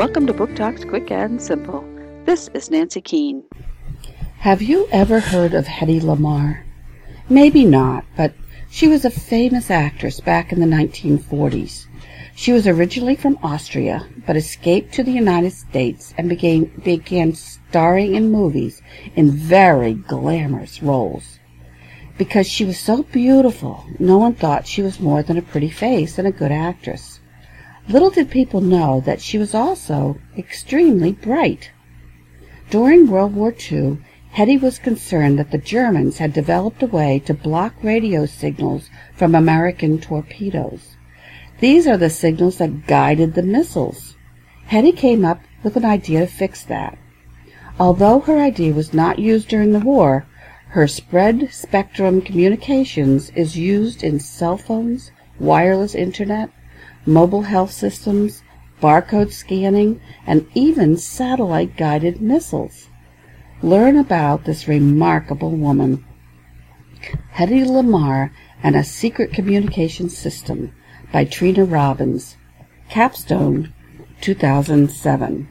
Welcome to Book Talks Quick and Simple. This is Nancy Keane. Have you ever heard of Hedy Lamarr? Maybe not, but she was a famous actress back in the 1940s. She was originally from Austria, but escaped to the United States and began, began starring in movies in very glamorous roles. Because she was so beautiful, no one thought she was more than a pretty face and a good actress. Little did people know that she was also extremely bright. During World War II, Hedy was concerned that the Germans had developed a way to block radio signals from American torpedoes. These are the signals that guided the missiles. Hedy came up with an idea to fix that. Although her idea was not used during the war, her spread spectrum communications is used in cell phones, wireless internet, mobile health systems, barcode scanning, and even satellite guided missiles. Learn about this remarkable woman. Hedy Lamarr and a Secret Communication System by Trina Robbins. Capstone, 2007.